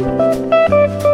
Música